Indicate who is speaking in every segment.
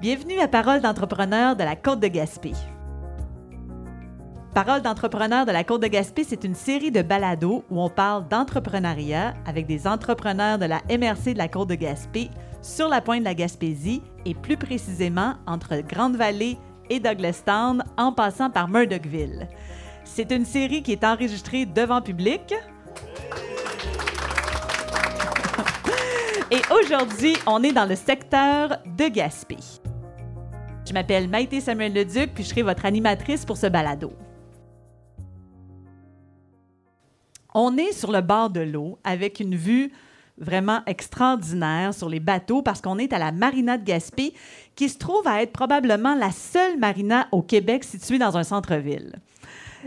Speaker 1: Bienvenue à Parole d'entrepreneur de la Côte de Gaspé. Parole d'entrepreneur de la Côte de Gaspé, c'est une série de balados où on parle d'entrepreneuriat avec des entrepreneurs de la MRC de la Côte de Gaspé sur la pointe de la Gaspésie et plus précisément entre Grande-Vallée et Douglastown en passant par Murdochville. C'est une série qui est enregistrée devant public. Et aujourd'hui, on est dans le secteur de Gaspé. Je m'appelle Maïté Samuel Leduc, puis je serai votre animatrice pour ce balado. On est sur le bord de l'eau avec une vue vraiment extraordinaire sur les bateaux parce qu'on est à la marina de Gaspé qui se trouve à être probablement la seule marina au Québec située dans un centre-ville.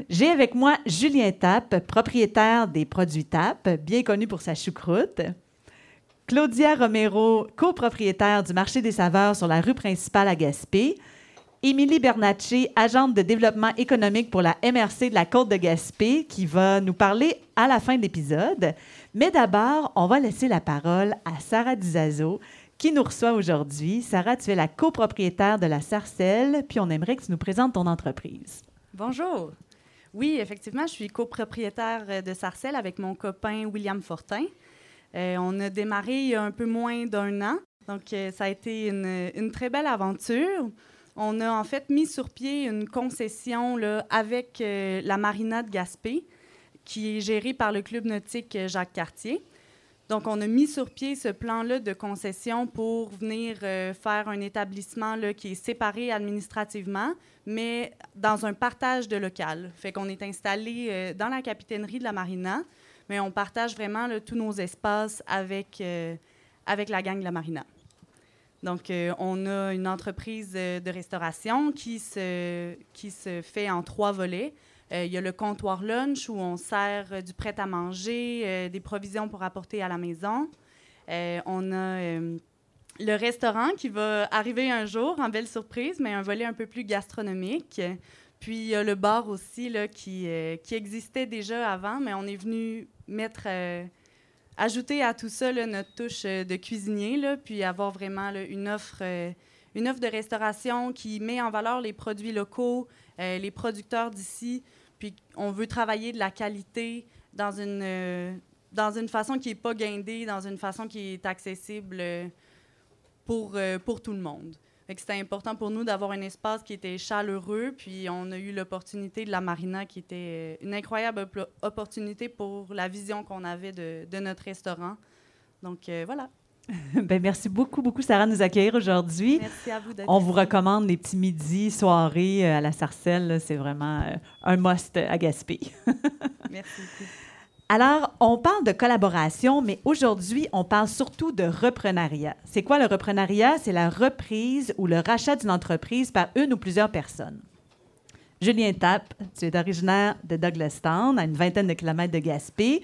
Speaker 1: J'ai avec moi Julien Tapp, propriétaire des produits Tapp, bien connu pour sa choucroute. Claudia Romero, copropriétaire du marché des saveurs sur la rue principale à Gaspé. Émilie Bernacci, agente de développement économique pour la MRC de la Côte de Gaspé, qui va nous parler à la fin de l'épisode. Mais d'abord, on va laisser la parole à Sarah Dizazo, qui nous reçoit aujourd'hui. Sarah, tu es la copropriétaire de la Sarcelle, puis on aimerait que tu nous présentes ton entreprise.
Speaker 2: Bonjour. Oui, effectivement, je suis copropriétaire de Sarcelle avec mon copain William Fortin. Euh, on a démarré il y a un peu moins d'un an, donc euh, ça a été une, très belle aventure. On a en fait mis sur pied une concession là, avec euh, la marina de Gaspé, qui est gérée par le club nautique Jacques Cartier. Donc, on a mis sur pied ce plan-là de concession pour venir faire un établissement là, qui est séparé administrativement, mais dans un partage de local. Fait qu'on est installé dans la capitainerie de la marina mais on partage vraiment tous nos espaces avec, euh, avec la gang de la Marina. Donc, euh, on a une entreprise de restauration qui se, qui se fait en trois volets. Euh, il y a le comptoir lunch où on sert du prêt-à-manger, des provisions pour apporter à la maison. on a le restaurant qui va arriver un jour en belle surprise, mais un volet un peu plus gastronomique. Puis il y a le bar aussi là, qui, qui existait déjà avant, mais on est venu mettre, euh, ajouter à tout ça notre touche euh, de cuisinier, puis avoir vraiment une offre, euh, une offre de restauration qui met en valeur les produits locaux, les producteurs d'ici. Puis on veut travailler de la qualité dans une dans une façon qui n'est pas guindée, dans une façon qui est accessible pour, pour tout le monde. C'était important pour nous d'avoir un espace qui était chaleureux, puis on a eu l'opportunité de la marina qui était une incroyable opportunité pour la vision qu'on avait de, de, notre restaurant. Donc euh, voilà.
Speaker 1: ben, merci beaucoup, beaucoup, Sarah, de nous accueillir aujourd'hui.
Speaker 2: Merci à vous
Speaker 1: On vous recommande les petits midis, soirées euh, à la Sarcelle. C'est vraiment euh, un must à Gaspé.
Speaker 2: merci beaucoup.
Speaker 1: Alors, on parle de collaboration, mais aujourd'hui, on parle surtout de reprenariat. C'est quoi le reprenariat? C'est la reprise ou le rachat d'une entreprise par une ou plusieurs personnes. Julien Tapp, tu es originaire de Douglastown, à une vingtaine de kilomètres de Gaspé.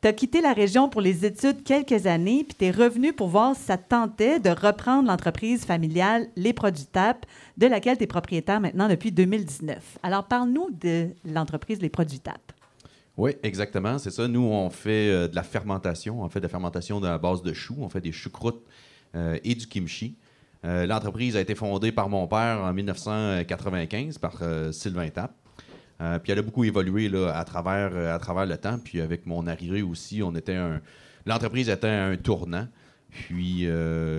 Speaker 1: Tu as quitté la région pour les études quelques années, puis tu es revenu pour voir si ça te tentait de reprendre l'entreprise familiale Les Produits TAP, de laquelle tu es propriétaire maintenant depuis 2019. Alors, parle-nous de l'entreprise Les Produits TAP.
Speaker 3: Oui, exactement, c'est ça. Nous, on fait euh, de la fermentation. On fait de la fermentation de la base de choux. On fait des choucroutes euh, et du kimchi. Euh, l'entreprise a été fondée par mon père en 1995 par Sylvain Tapp. puis elle a beaucoup évolué là, à, travers, à travers le temps. Puis avec mon arrivée aussi, on était un... l'entreprise était un tournant. Puis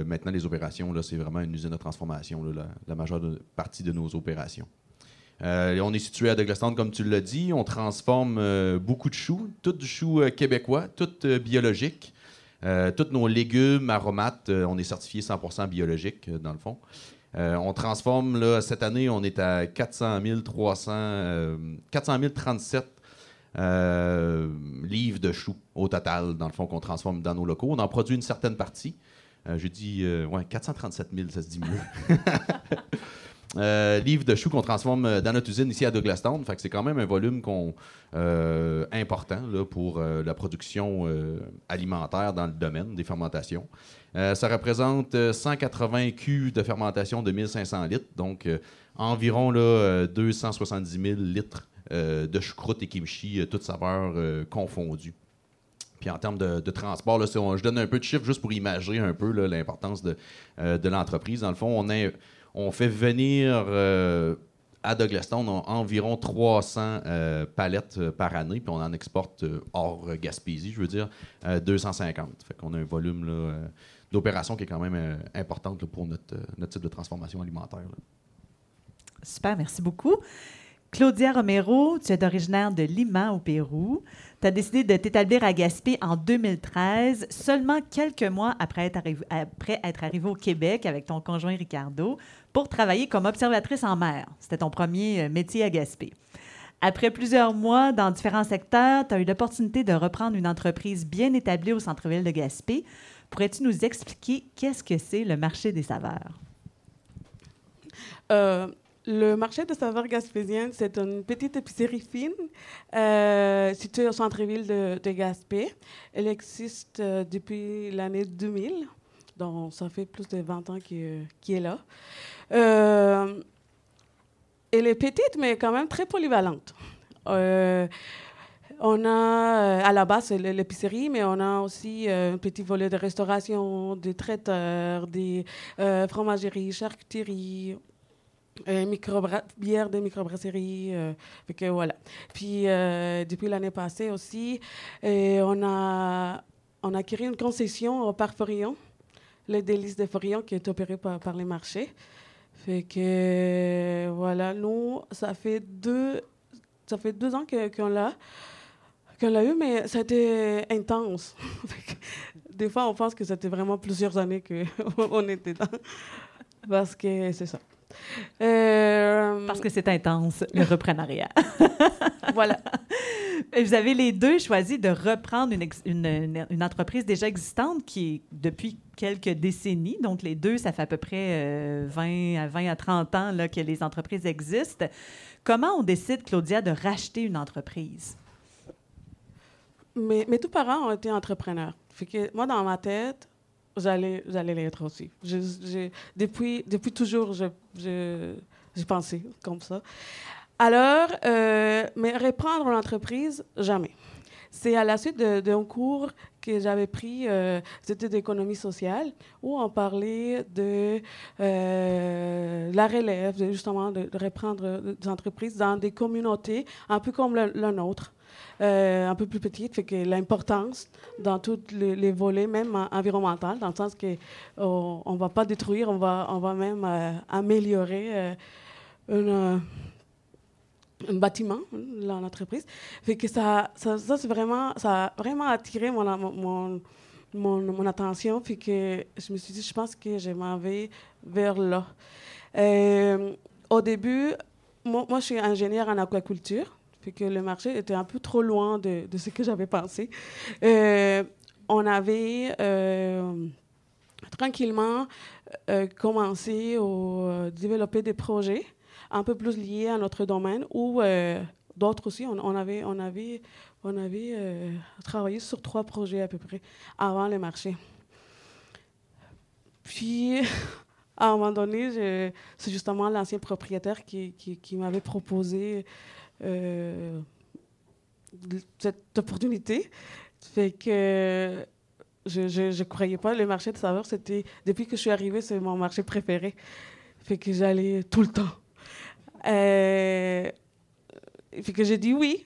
Speaker 3: maintenant, les opérations, là, c'est vraiment une usine de transformation, la, la majeure partie de nos opérations. Euh, on est situé à Douglastown, comme tu l'as dit. On transforme euh, beaucoup de choux, tout du chou euh, québécois, tout biologique. tous nos légumes, aromates, on est certifié 100% biologique, dans le fond. on transforme, là, cette année, on est à 400 300, 400 037 livres de choux au total, dans le fond, qu'on transforme dans nos locaux. On en produit une certaine partie. je dis, ouais, 437 000, ça se dit mieux. Euh, livres de choux qu'on transforme euh, dans notre usine ici à Douglastown. Fait que c'est quand même un volume euh, important pour la production alimentaire dans le domaine des fermentations. ça représente 180 cuves de fermentation de 1500 litres, donc environ là, 270 000 litres de choucroute et kimchi, toutes saveurs confondues. Puis en termes de, transport, je donne un peu de chiffres juste pour imaginer un peu l'importance de, de l'entreprise. Dans le fond, on, on fait venir à Douglaston, on a environ 300 euh, palettes euh, par année, puis on en exporte euh, hors Gaspésie, je veux dire, 250. Fait qu'on a un volume d'opération qui est quand même importante pour notre type de transformation alimentaire.
Speaker 1: Super, merci beaucoup. Claudia Romero, tu es originaire de Lima, au Pérou. Tu as décidé de t'établir à Gaspé en 2013, seulement quelques mois après être, arrivé, après être arrivé au Québec avec ton conjoint Ricardo pour travailler comme observatrice en mer. C'était ton premier euh, métier à Gaspé. Après plusieurs mois dans différents secteurs, tu as eu l'opportunité de reprendre une entreprise bien établie au centre-ville de Gaspé. Pourrais-tu nous expliquer qu'est-ce que c'est le marché des saveurs?
Speaker 4: Euh, le marché des saveurs gaspésiennes, c'est une petite épicerie fine euh, située au centre-ville de, Gaspé. Elle existe depuis l'année 2000, donc ça fait plus de 20 ans qu'elle est là. Euh, elle est petite, mais quand même très polyvalente. Euh, on a à la base l'épicerie, mais on a aussi euh, un petit volet de restauration, des traiteurs, des fromageries, charcuteries, bières de microbrasseries. que voilà. Puis depuis l'année passée aussi, on a on acquis une concession au parc Forillon, les délices de Forillon, qui est opéré par, les marchés. Fait que, voilà, nous, ça fait deux, ça fait deux ans qu'on l'a, qu'on l'a eu, mais été intense. des fois, on pense que c'était vraiment plusieurs années qu'on était dedans. Parce que c'est ça.
Speaker 1: Euh, Parce que c'est intense, le reprenariat.
Speaker 4: voilà.
Speaker 1: Vous avez les deux choisi de reprendre une, une, entreprise déjà existante qui est depuis quelques décennies. Donc, les deux, ça fait à peu près 20, euh, à 20 à 30 ans là, que les entreprises existent. Comment on décide, Claudia, de racheter une entreprise?
Speaker 4: Mes, mes deux parents ont été entrepreneurs. Fait que moi, dans ma tête, j'allais, j'allais l'être aussi. depuis, depuis toujours, j'ai pensé comme ça. Alors, euh, mais reprendre l'entreprise, jamais. C'est à la suite d'un cours que j'avais pris, euh, c'était d'économie sociale, où on parlait de euh, la relève, justement de, reprendre des entreprises dans des communautés un peu comme la nôtre. Euh, un peu plus petites, fait que l'importance dans tous les, volets, même environnementaux, dans le sens que oh, on va pas détruire, on va, on va même améliorer une, un bâtiment, l'entreprise. Fait que ça, ça, c'est vraiment, ça a vraiment attiré mon, mon, mon, attention. Fait que je me suis dit, je pense que je m'en vais vers là. Euh, au début, moi, moi, je suis ingénieure en aquaculture. Que le marché était un peu trop loin de, de ce que j'avais pensé. Euh, on avait euh, tranquillement commencé à développer des projets un peu plus liés à notre domaine ou euh, d'autres aussi. On, avait, on avait, on avait euh, travaillé sur trois projets à peu près avant le marché. Puis, à un moment donné, c'est justement l'ancien propriétaire qui, m'avait proposé euh, cette opportunité. Fait que je ne croyais pas. Le marché de saveurs, c'était, depuis que je suis arrivée, c'est mon marché préféré. Fait que j'allais tout le temps. Euh, et que j'ai dit oui.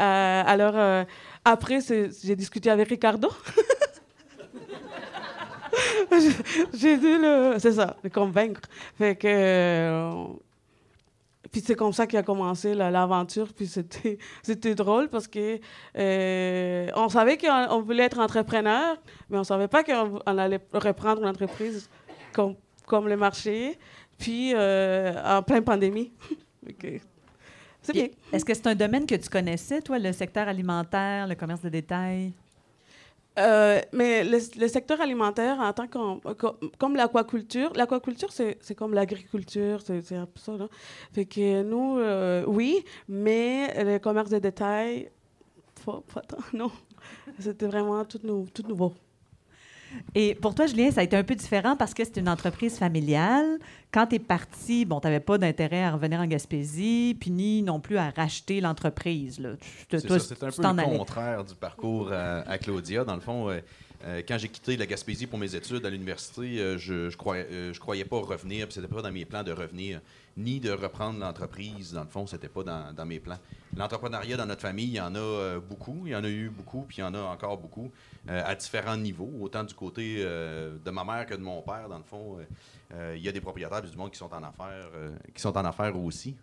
Speaker 4: Euh, alors, euh, après, j'ai discuté avec Ricardo. j'ai dû le, c'est ça, le convaincre. Fait que, puis c'est comme ça a commencé l'aventure. Puis c'était, c'était drôle parce que on savait qu'on voulait être entrepreneur, mais on savait pas qu'on allait reprendre l'entreprise comme, comme le marché puis euh, en pleine pandémie. C'est bien.
Speaker 1: Est-ce que c'est un domaine que tu connaissais, toi, le secteur alimentaire, le commerce de détail?
Speaker 4: Euh, mais le, secteur alimentaire, en tant que, comme, l'aquaculture, l'aquaculture, c'est comme l'agriculture, c'est peu ça. Là. Fait que nous, euh, oui, mais le commerce de détail, non. C'était vraiment tout nouveau.
Speaker 1: Et pour toi, Julien, ça a été un peu différent parce que c'est une entreprise familiale. Quand tu es parti, bon, tu n'avais pas d'intérêt à revenir en Gaspésie, puis ni non plus à racheter l'entreprise.
Speaker 3: C'est un peu le
Speaker 1: allais.
Speaker 3: contraire du parcours à, à Claudia. Dans le fond, euh, euh, quand j'ai quitté la Gaspésie pour mes études à l'université, euh, je, euh, je croyais pas revenir, puis c'était pas dans mes plans de revenir, ni de reprendre l'entreprise. Dans le fond, c'était pas dans, dans mes plans. L'entrepreneuriat dans notre famille, il y en a beaucoup, il y en a eu beaucoup, puis il y en a encore beaucoup, à différents niveaux, autant du côté de ma mère que de mon père. Dans le fond, il y a des propriétaires du monde qui sont en affaires, qui sont en affaires aussi.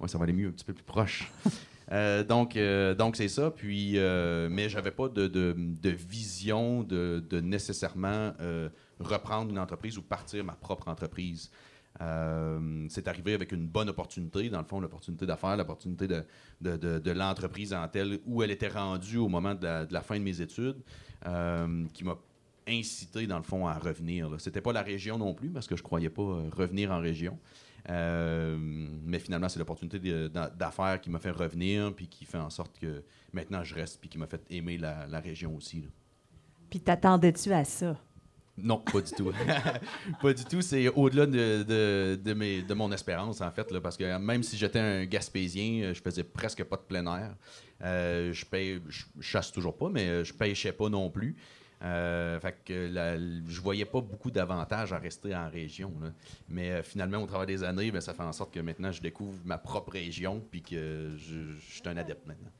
Speaker 3: Ouais, ça va aller mieux un petit peu plus proche. Euh, donc, euh, donc c'est ça. Puis, euh, mais j'avais pas de, de- de vision de, de nécessairement euh, reprendre une entreprise ou partir ma propre entreprise. C'est arrivé avec une bonne opportunité, dans le fond, l'opportunité d'affaires, l'opportunité de, l'entreprise en telle où elle était rendue au moment de la, la fin de mes études, qui m'a incité, dans le fond, à revenir. C'était pas la région non plus, parce que je croyais pas revenir en région. Euh, mais finalement, c'est l'opportunité d'affaires qui m'a fait revenir, puis qui fait en sorte que maintenant je reste, puis qui m'a fait aimer la, la région aussi. là.
Speaker 1: Puis t'attendais-tu à ça?
Speaker 3: Non, pas du tout. pas du tout. C'est au-delà de, de, de mes- de mon espérance, en fait, là, parce que même si j'étais un Gaspésien, euh, je faisais presque pas de plein air. Euh, je, paye, je chasse toujours pas, mais je pêchais pas non plus. Euh, fait que la- je voyais pas beaucoup d'avantages à rester en région. là. Mais euh, finalement, au travers des années, ben, ça fait en sorte que maintenant, je découvre ma propre région, puis que je, je suis un adepte maintenant.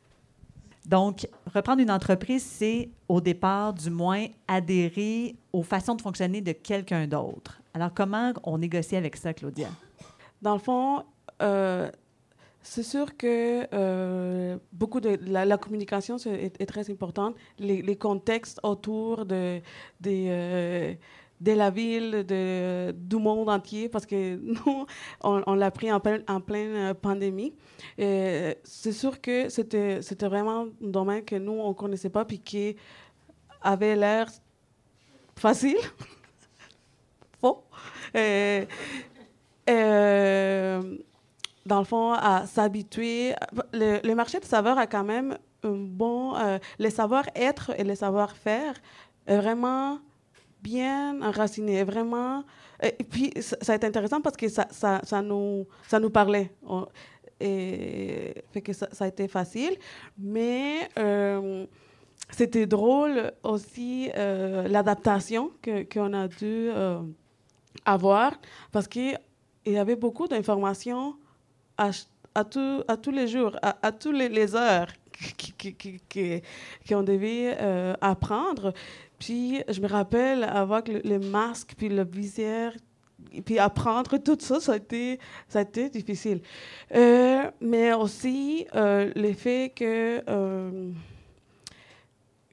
Speaker 1: Donc, reprendre une entreprise, c'est au départ, du moins, adhérer aux façons de fonctionner de quelqu'un d'autre. Alors, comment on négocie avec ça, Claudia?
Speaker 4: Dans le fond, euh, c'est sûr que euh, beaucoup de la, communication est, très importante. Les, contextes autour de, euh, de la ville, de, du monde entier, parce que nous, on, l'a pris en, plein- en pleine euh, pandémie. C'est sûr que c'était vraiment un domaine que nous, on ne connaissait pas, puis qui avait l'air facile. Faux. Et- dans le fond, à s'habituer. Le, marché de saveurs a quand même un bon. euh, le savoir-être et le savoir-faire est vraiment bien enraciné, vraiment. Et puis, ça, a été intéressant parce que ça, ça, nous, ça nous parlait. Et fait que ça, a été facile. Mais. euh, c'était drôle aussi euh, l'adaptation qu'on a dû euh, avoir parce qu'il y avait beaucoup d'informations à, tous les jours, à, à tous les, heures qui- qui- qui- qui- qu'on devait euh, apprendre. Puis je me rappelle avec le, masque, puis le visière, puis apprendre tout ça, ça a été, difficile. Euh, mais aussi euh, le fait que euh,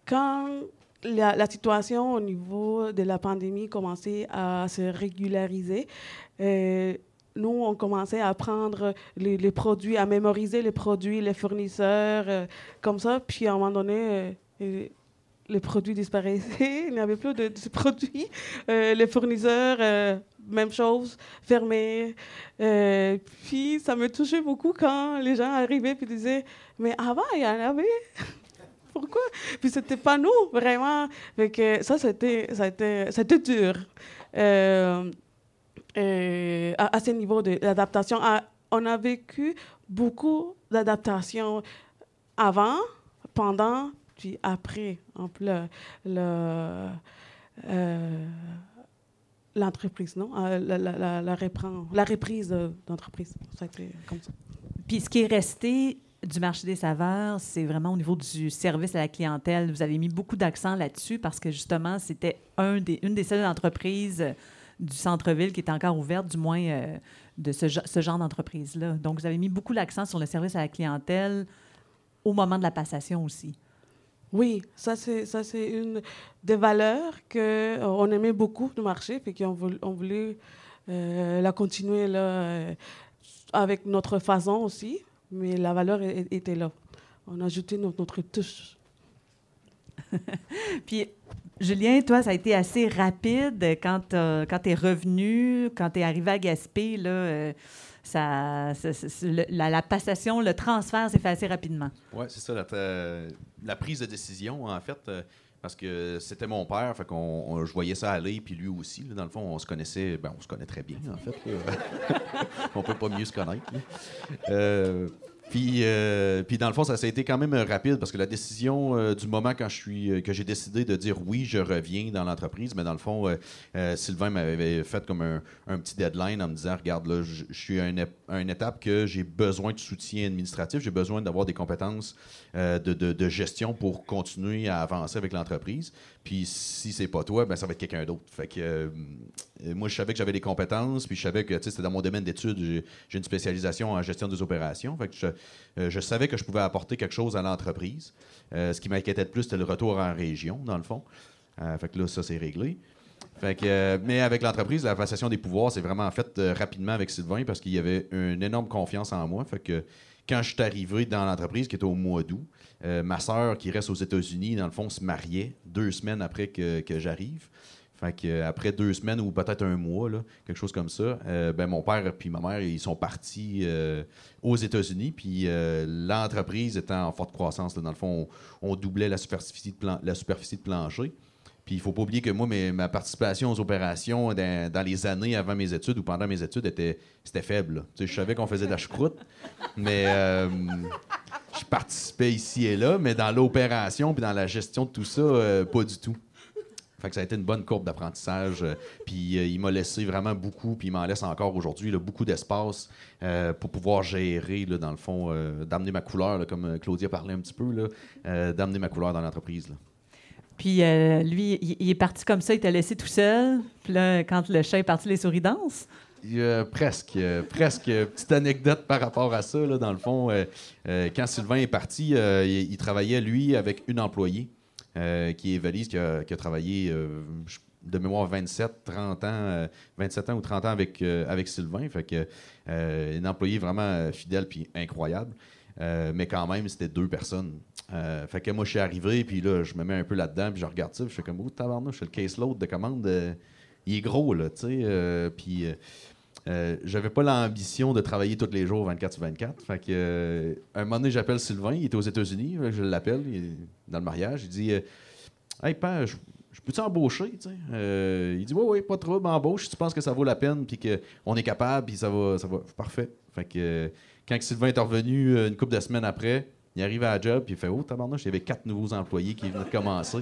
Speaker 4: quand la, la situation au niveau de la pandémie commençait à se régulariser, euh, nous, on commençait à prendre les, produits, à mémoriser les produits, les fournisseurs, euh, comme ça. Puis à un moment donné, euh, euh, les produits disparaissaient, il n'y avait plus de, produits. Les fournisseurs, même chose, fermés. Puis ça me touchait beaucoup quand les gens arrivaient et disaient Mais avant, il y en avait. Pourquoi? Puis c'était pas nous, vraiment. Fait que ça, c'était, c'était dur. Euh, à, ce niveau de l'adaptation. Ah, On a vécu beaucoup d'adaptations avant, pendant, puis après. En plus, euh, l'entreprise, non? Euh, La, reprend- la reprise de- d'entreprise.
Speaker 1: Puis ce qui est resté du marché des saveurs, c'est vraiment au niveau du service à la clientèle. Vous avez mis beaucoup d'accent là-dessus parce que justement, c'était un une des seules entreprises du centre-ville qui est encore ouverte, du moins euh, de ce, ge- ce genre d'entreprise-là. Donc, vous avez mis beaucoup l'accent sur le service à la clientèle au moment de la passation aussi.
Speaker 4: Oui, ça c'est ça c'est une des valeurs que euh, on aimait beaucoup du marché, puis qu'on voulait, euh, la continuer là avec notre façon aussi, mais la valeur était là. On a ajouté notre touche.
Speaker 1: Puis, Julien, toi, ça a été assez rapide quand, t'as- quand tu es revenu, quand tu es arrivé à Gaspé, là, euh, ça, la, passation, le transfert s'est fait assez rapidement.
Speaker 3: Oui, c'est ça. La, euh, prise de décision, en fait, euh, parce que c'était mon père, fait qu'on, on- je voyais ça aller, puis lui aussi. là. dans le fond, on se connaissait, ben, on se connaît très bien, en fait. on peut pas mieux se connaître. Puis, euh, dans le fond, ça, a été quand même euh, rapide parce que la décision euh, du moment quand je suis euh, que j'ai décidé de dire oui, je reviens dans l'entreprise, mais dans le fond, Sylvain m'avait fait comme un, un petit deadline en me disant regarde là, je, suis à une, étape que j'ai besoin de soutien administratif, j'ai besoin d'avoir des compétences de, de- gestion pour continuer à avancer avec l'entreprise. Puis si c'est pas toi, ben ça va être quelqu'un d'autre. Fait que moi je savais que j'avais des compétences, puis je savais que c'était dans mon domaine d'études, j'ai, une spécialisation en gestion des opérations. Fait que je, je savais que je pouvais apporter quelque chose à l'entreprise. Euh, ce qui m'inquiétait le plus, c'était le retour en région, dans le fond. Euh, fait que là, ça, c'est réglé. Fait que, euh, mais avec l'entreprise, la passation des pouvoirs, c'est vraiment fait euh, rapidement avec Sylvain parce qu'il y avait une énorme confiance en moi. Fait que quand je suis arrivé dans l'entreprise, qui était au mois d'août, euh, ma sœur, qui reste aux États-Unis, dans le fond, se mariait deux semaines après que j'arrive. Fait que, euh, après deux semaines ou peut-être un mois, quelque chose comme ça, euh, ben, mon père et ma mère, ils sont partis euh, aux États-Unis. Puis l'entreprise étant en forte croissance, là, dans le fond, on, doublait la superficie de, plan- la superficie de plancher. Puis il faut pas oublier que moi, mes- ma participation aux opérations dans, les années avant mes études ou pendant mes études était c'était faible. je savais qu'on faisait de la choucroute, mais je participais ici et là, mais dans l'opération puis dans la gestion de tout ça, pas du tout. Fait que ça a été une bonne courbe d'apprentissage. euh, puis euh, il m'a laissé vraiment beaucoup, puis il m'en laisse encore aujourd'hui, beaucoup d'espace euh, pour pouvoir gérer, là, dans le fond, d'amener ma couleur, là, comme Claudia parlait un petit peu, d'amener ma couleur dans l'entreprise.
Speaker 1: Puis lui, il, il est parti comme ça, il t'a laissé tout seul. Puis là, quand le chat est parti, les souris dansent?
Speaker 3: Euh, presque, euh, presque. Petite anecdote par rapport à ça, là, dans le fond. quand Sylvain est parti, il, il travaillait, lui, avec une employée, euh, qui est Valise, qui a, travaillé, euh, de mémoire, 27, 30 ans, euh, 27 ans ou 30 ans avec, euh, avec Sylvain. Fait que, euh, une employée vraiment euh, fidèle puis incroyable. Euh, mais quand même, c'était deux personnes. Euh, fait que moi, je suis arrivé, puis là, je me mets un peu là-dedans, puis je regarde ça, je fais comme, oh, tabarnouche, le caseload de commande. euh, il est gros, là, tu sais. euh, puis. Euh, j'avais pas l'ambition de travailler tous les jours 24 sur 24. Fait que, euh, un moment donné, j'appelle Sylvain, il était aux États-Unis, je l'appelle, dans le mariage, il dit euh, Hey, père, je, peux-tu Il dit Oui, oui, pas de trouble, embauche, tu penses que ça vaut la peine, puis qu'on est capable, puis ça va, ça va. Parfait. Fait que, quand Sylvain est revenu une couple de semaines après, il arrive à la job, puis il fait Oh, tabarnouche, il y avait quatre nouveaux employés qui venaient de commencer.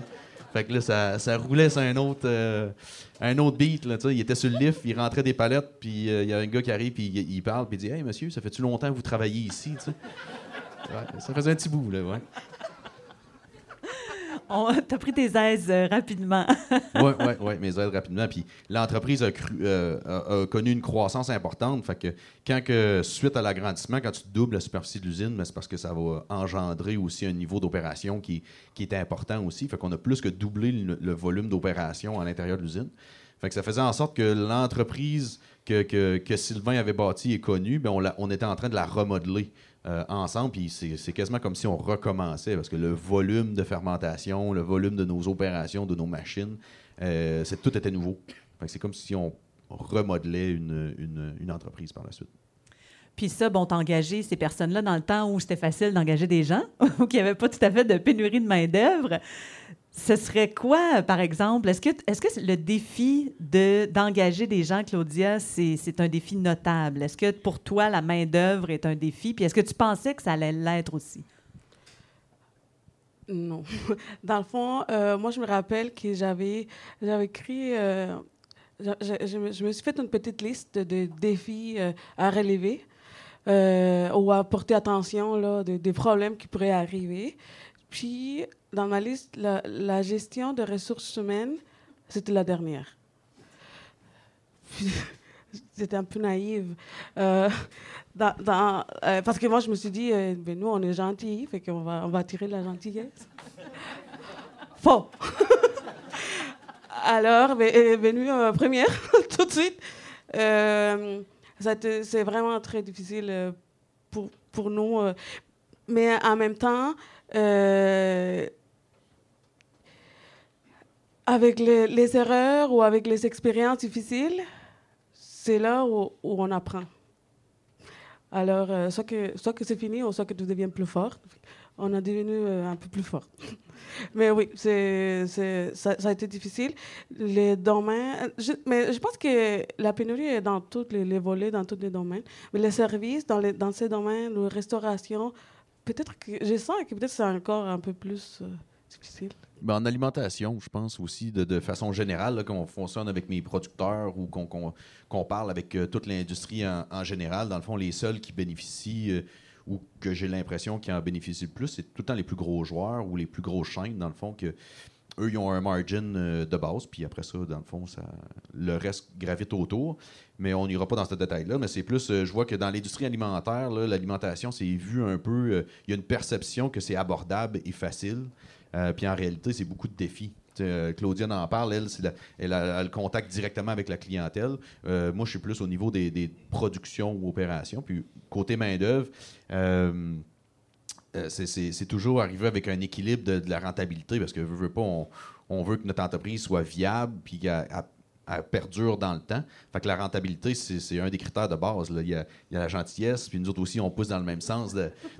Speaker 3: Fait que là, ça, ça roulait sur un autre, euh, un autre beat. Là, il était sur le lift, il rentrait des palettes, puis euh, il y a un gars qui arrive, puis il, parle, puis il dit Hey, monsieur, ça fait-tu longtemps que vous travaillez ici Ça faisait un petit bout, là.
Speaker 1: T'as pris tes aises euh, rapidement.
Speaker 3: Oui, oui, mes aides rapidement. Puis l'entreprise a, euh, connu une croissance importante. Quand suite à l'agrandissement, quand tu doubles la superficie de l'usine, ben, c'est parce que ça va engendrer aussi un niveau d'opération qui, est important aussi. Fait qu'on a plus que doublé le, volume d'opération à l'intérieur de l'usine. Fait que ça faisait en sorte que l'entreprise que, Sylvain avait bâtie et connue, ben on était en train de la remodeler euh, ensemble. Puis c'est quasiment comme si on recommençait parce que le volume de fermentation, le volume de nos opérations, de nos machines, euh, tout était nouveau. C'est comme si on remodelait une, une- entreprise par la suite.
Speaker 1: Puis ça, bon, t'as engagé ces personnes-là dans le temps où c'était facile d'engager des gens, où il n'y avait pas tout à fait de pénurie de main-d'œuvre. Ce serait quoi, par exemple? Est-ce que, est-ce que le défi de, d'engager des gens, Claudia, c'est, un défi notable? Est-ce que pour toi, la main-d'œuvre est un défi? Puis est-ce que tu pensais que ça allait l'être aussi?
Speaker 4: Non. Dans le fond, euh, moi, je me rappelle que j'avais, j'avais écrit. euh, je, me- suis fait une petite liste de défis euh, à relever ou à porter attention là, de- des problèmes qui pourraient arriver. Puis, dans ma liste, la, gestion de ressources humaines, c'était la dernière. J'étais un peu naïve. Euh, euh, parce que moi, je me suis dit, euh, ben, nous, on est gentils, fait qu'on va, on va la gentillesse. Faux! Alors, ben, première, tout de suite. C'est vraiment très difficile pour, pour nous. Mais en même temps, euh, avec les, erreurs ou avec les expériences difficiles, c'est là où, on apprend. Alors, euh, soit que, soit que c'est fini, ou soit que tu deviens plus fort. On a devenu euh, un peu plus fort. Mais oui, c'est, ça, ça a été difficile. Les domaines, je, mais je pense que la pénurie est dans tous les, les volets, dans tous les domaines. Mais les services, dans, les, dans ces domaines, la restauration, peut-être que je sens que peut-être c'est encore un peu plus euh, difficile.
Speaker 3: Ben, en alimentation, je pense aussi, de, façon générale, là, quand on fonctionne avec mes producteurs ou qu'on qu'on- qu'on parle avec euh, toute l'industrie en, en général, dans le fond, les seuls qui bénéficient euh, ou que j'ai l'impression qui en bénéficient le plus, c'est tout le temps les plus gros joueurs ou les plus grosses chaînes, dans le fond, que eux, ils ont un margin euh, de base, puis après ça, dans le fond, ça, le reste gravite autour. Mais on n'ira pas dans ce détail-là. Mais c'est plus, euh, je vois que dans l'industrie alimentaire, l'alimentation, c'est vu un peu. euh, Il y a une perception que c'est abordable et facile. Puis en réalité, c'est beaucoup de défis. Claudia en parle, elle, elle a, le contact directement avec la clientèle. Moi, je suis plus au niveau des, des productions ou opérations. Puis côté main-d'œuvre, euh, c'est- toujours arriver avec un équilibre de, la rentabilité parce que veut, on, veut que notre entreprise soit viable puis qu'elle elle- elle perdure dans le temps. Fait la rentabilité, c'est un des critères de base. Il, y a, la gentillesse, puis nous autres aussi, on pousse dans le même sens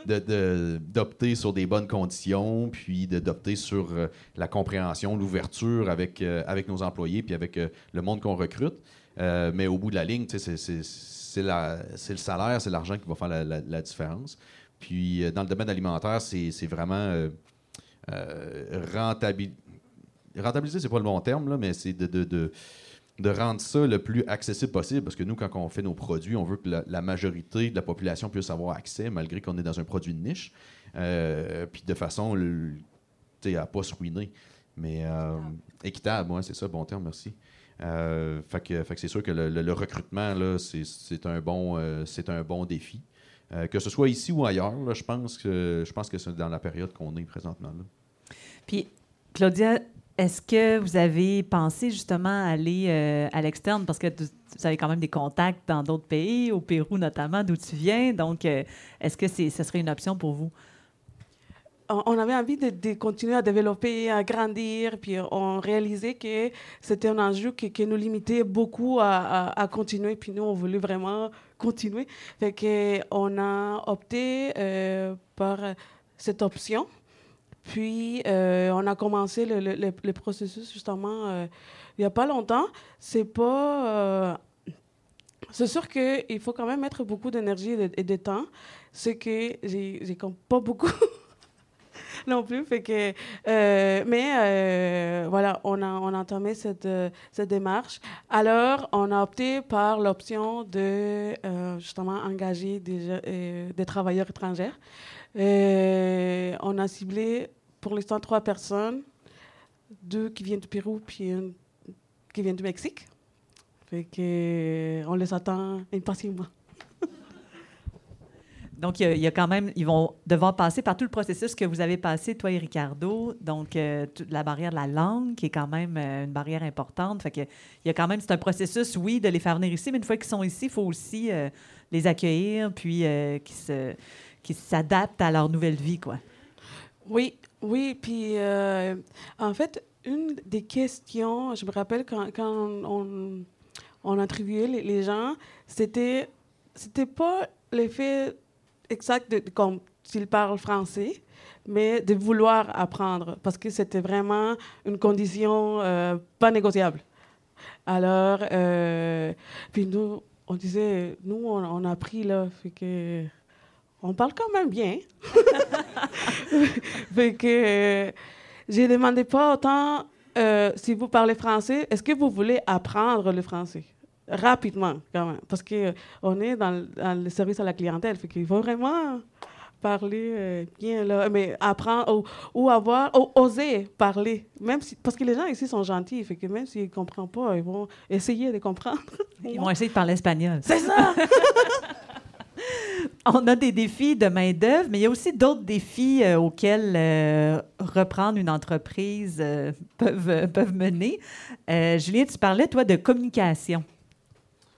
Speaker 3: d'opter sur des bonnes conditions, puis d'opter sur euh, la compréhension, l'ouverture avec, euh, avec nos employés, puis avec le monde qu'on recrute. Mais au bout de la ligne, c'est- le salaire, c'est l'argent qui va faire la différence. Puis euh, dans le domaine alimentaire, c'est vraiment euh, euh, rentabil- rentabiliser, c'est pas le bon terme, là, mais c'est de, de- de- de rendre ça le plus accessible possible. Parce que nous, quand on fait nos produits, on veut que la, la majorité de la population puisse avoir accès, malgré qu'on est dans un produit de niche. Euh, puis de façon le- sais, à pas se ruiner. Mais euh, équitable, ouais, c'est ça, bon terme, merci. Euh, fait que, fait que c'est sûr que le, le- le recrutement, là, c'est, un, bon, c'est un bon défi. Euh, que ce soit ici ou ailleurs, là, je pense que je pense que c'est dans la période qu'on est présentement. Là.
Speaker 1: Puis, Claudia, est-ce que vous avez pensé justement à aller euh, à l'externe? Parce que tu- vous avez quand même des contacts dans d'autres pays, au Pérou notamment, d'où tu viens. Donc, euh, est-ce que c'est, ce serait une option pour vous?
Speaker 4: on on avait envie de, de continuer à développer, à grandir, puis on réalisait que c'était un enjeu qui, qui nous limitait beaucoup à, à- à continuer, puis nous, on voulait vraiment continuer. Fait que on a opté euh, par cette option, puis euh, on a commencé le, le- le- processus justement euh, il n'y a pas longtemps. C'est pas... c'est sûr qu'il faut quand même mettre beaucoup d'énergie et de, temps, ce que j'ai pas beaucoup non plus. Que, euh, mais euh, voilà, on a, on a entamé cette, euh, cette démarche. Alors, on a opté par l'option de justement engager des, travailleurs étrangers. On a ciblé pour l'instant trois personnes, deux qui viennent du Pérou, puis une qui vient du Mexique. On les attend impatiemment.
Speaker 1: Donc, il y, a, quand même, ils vont devoir passer par tout le processus que vous avez passé, toi et Ricardo. Donc, euh, la barrière de la langue, qui est quand même euh, une barrière importante. Fait que, il y a quand même, c'est un processus, oui, de les faire venir ici, mais une fois qu'ils sont ici, il faut aussi euh, les accueillir, puis euh, qu'ils se, s'adaptent à leur nouvelle vie, quoi.
Speaker 4: Oui, oui. Puis, en fait, une des questions, je me rappelle quand, quand on, on les, les gens, c'était, c'était pas l'effet exact comme s'ils parlent français, mais de vouloir apprendre, parce que c'était vraiment une condition euh, pas négociable. Alors, euh, puis nous, on disait, nous, on, a appris là, fait que on parle quand même bien. fait que euh, j'ai demandé pas autant si vous parlez français, est-ce que vous voulez apprendre le français? Rapidement quand même, parce que euh, on est dans, le- dans le service à la clientèle, fait qu'il faut vraiment parler euh, bien là, mais apprendre ou, ou avoir, ou oser parler, même si, parce que les gens ici sont gentils, fait que même s'ils ne comprennent pas, ils vont essayer de comprendre.
Speaker 1: Ils vont essayer de parler espagnol.
Speaker 4: C'est ça.
Speaker 1: On a des défis de main-d'œuvre, mais il y a aussi d'autres défis euh, auxquels euh, reprendre une entreprise euh, peuvent, peuvent mener. Julien, tu parlais, toi, de communication.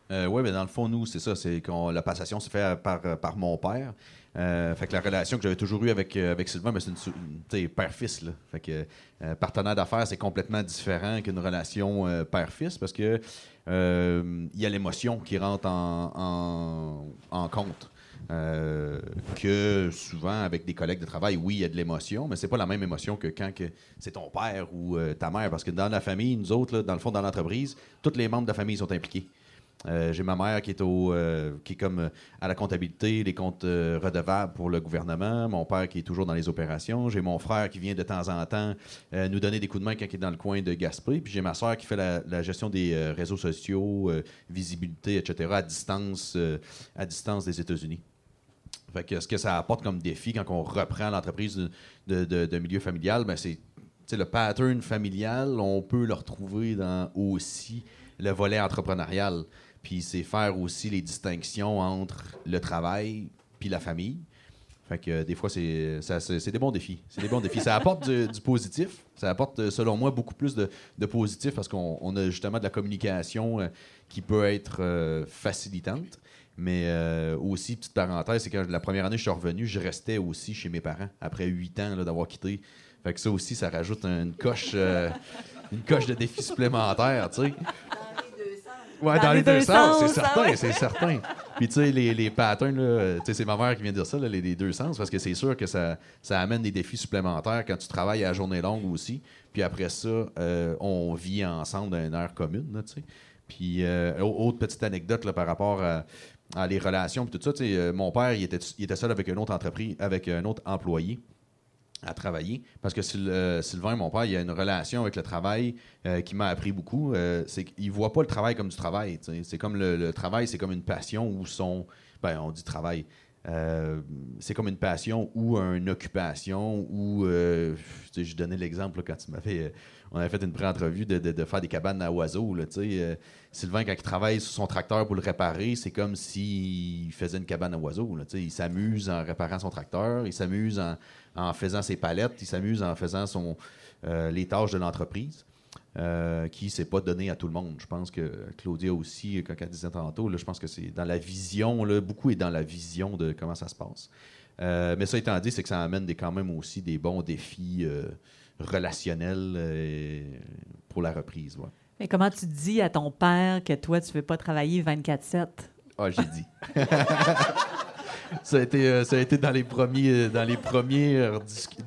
Speaker 3: Oui, mais dans le fond, nous, c'est ça. C'est qu'on la passation s'est faite par, mon père. Euh, fait que la relation que j'avais toujours eue avec, euh, Sylvain, ben, c'est une, père-fils. Fait que euh, partenaire d'affaires, c'est complètement différent qu'une relation euh, père-fils parce que euh, il y a l'émotion qui rentre en, compte. Euh, que souvent, avec des collègues de travail, oui, il y a de l'émotion, mais c'est pas la même émotion que quand c'est ton père ou euh, ta mère. Parce que dans la famille, nous autres, là, dans le fond, dans l'entreprise, tous les membres de la famille sont impliqués. Euh, j'ai ma mère qui est au euh, qui est comme euh, à la comptabilité, les comptes redevables pour le gouvernement, mon père qui est toujours dans les opérations, j'ai mon frère qui vient de temps en temps nous donner des coups de main quand il est dans le coin de Gaspé, puis j'ai ma soeur qui fait la, gestion des réseaux sociaux, visibilité, etc. à distance à distance des États-Unis. Fait que ce que ça apporte comme défi quand on reprend l'entreprise de, milieu familial, ben c'est le pattern familial, on peut le retrouver dans aussi le volet entrepreneurial. Puis c'est faire aussi les distinctions entre le travail puis la famille. Fait que euh, des fois, c'est des bons défis. C'est des bons défis. Ça apporte du, positif. Ça apporte, euh, selon moi, beaucoup plus de, positif parce qu'on on a justement de la communication euh, qui peut être facilitante. Mais aussi, petite parenthèse, c'est quand la première année je suis revenu, je restais aussi chez mes parents après huit ans d'avoir quitté. Fait que ça aussi, ça rajoute une coche, une coche de défi supplémentaire, tu sais. Ouais, dans, les deux, sens, c'est
Speaker 1: ah
Speaker 3: certain,
Speaker 1: ouais.
Speaker 3: c'est certain. Puis tu sais, les, les patterns, c'est ma mère qui vient de dire ça, là, les, les deux sens, parce que c'est sûr que ça, ça amène des défis supplémentaires quand tu travailles à journée longue aussi. Puis après ça, euh, on vit ensemble dans une heure commune, tu sais. Puis euh, au- autre petite anecdote là, par rapport à, à les relations, puis tout ça, tu sais, euh, mon père, il était, il était seul avec une autre entreprise, avec un autre employé à travailler. Parce que euh, Sylvain, mon père, il a une relation avec le travail euh, qui m'a appris beaucoup. Euh, c'est qu'il voit pas le travail comme du travail. C'est comme le, travail, c'est comme une passion ou son. Ben, on dit travail. Euh, c'est comme une passion ou une occupation ou euh, je donnais l'exemple quand tu m'avais euh, on avait fait une pré-entrevue de, de- faire des cabanes à oiseaux là, euh, Sylvain quand il travaille sur son tracteur pour le réparer c'est comme s'il faisait une cabane à oiseaux là, il s'amuse en réparant son tracteur il s'amuse en, faisant ses palettes il s'amuse en faisant son, les tâches de l'entreprise euh, qui s'est pas donné à tout le monde. Je pense que Claudia aussi, quand elle disait tantôt, là, je pense que c'est dans la vision, là, beaucoup est dans la vision de comment ça se passe. Euh, mais ça étant dit, c'est que ça amène des, quand même aussi des bons défis euh, relationnels euh, pour la reprise. ouais.
Speaker 1: Mais comment tu dis à ton père que toi, tu ne veux pas travailler 24-7?
Speaker 3: Ah, j'ai dit. ça, a été, euh, ça a été dans les premiers, euh, dans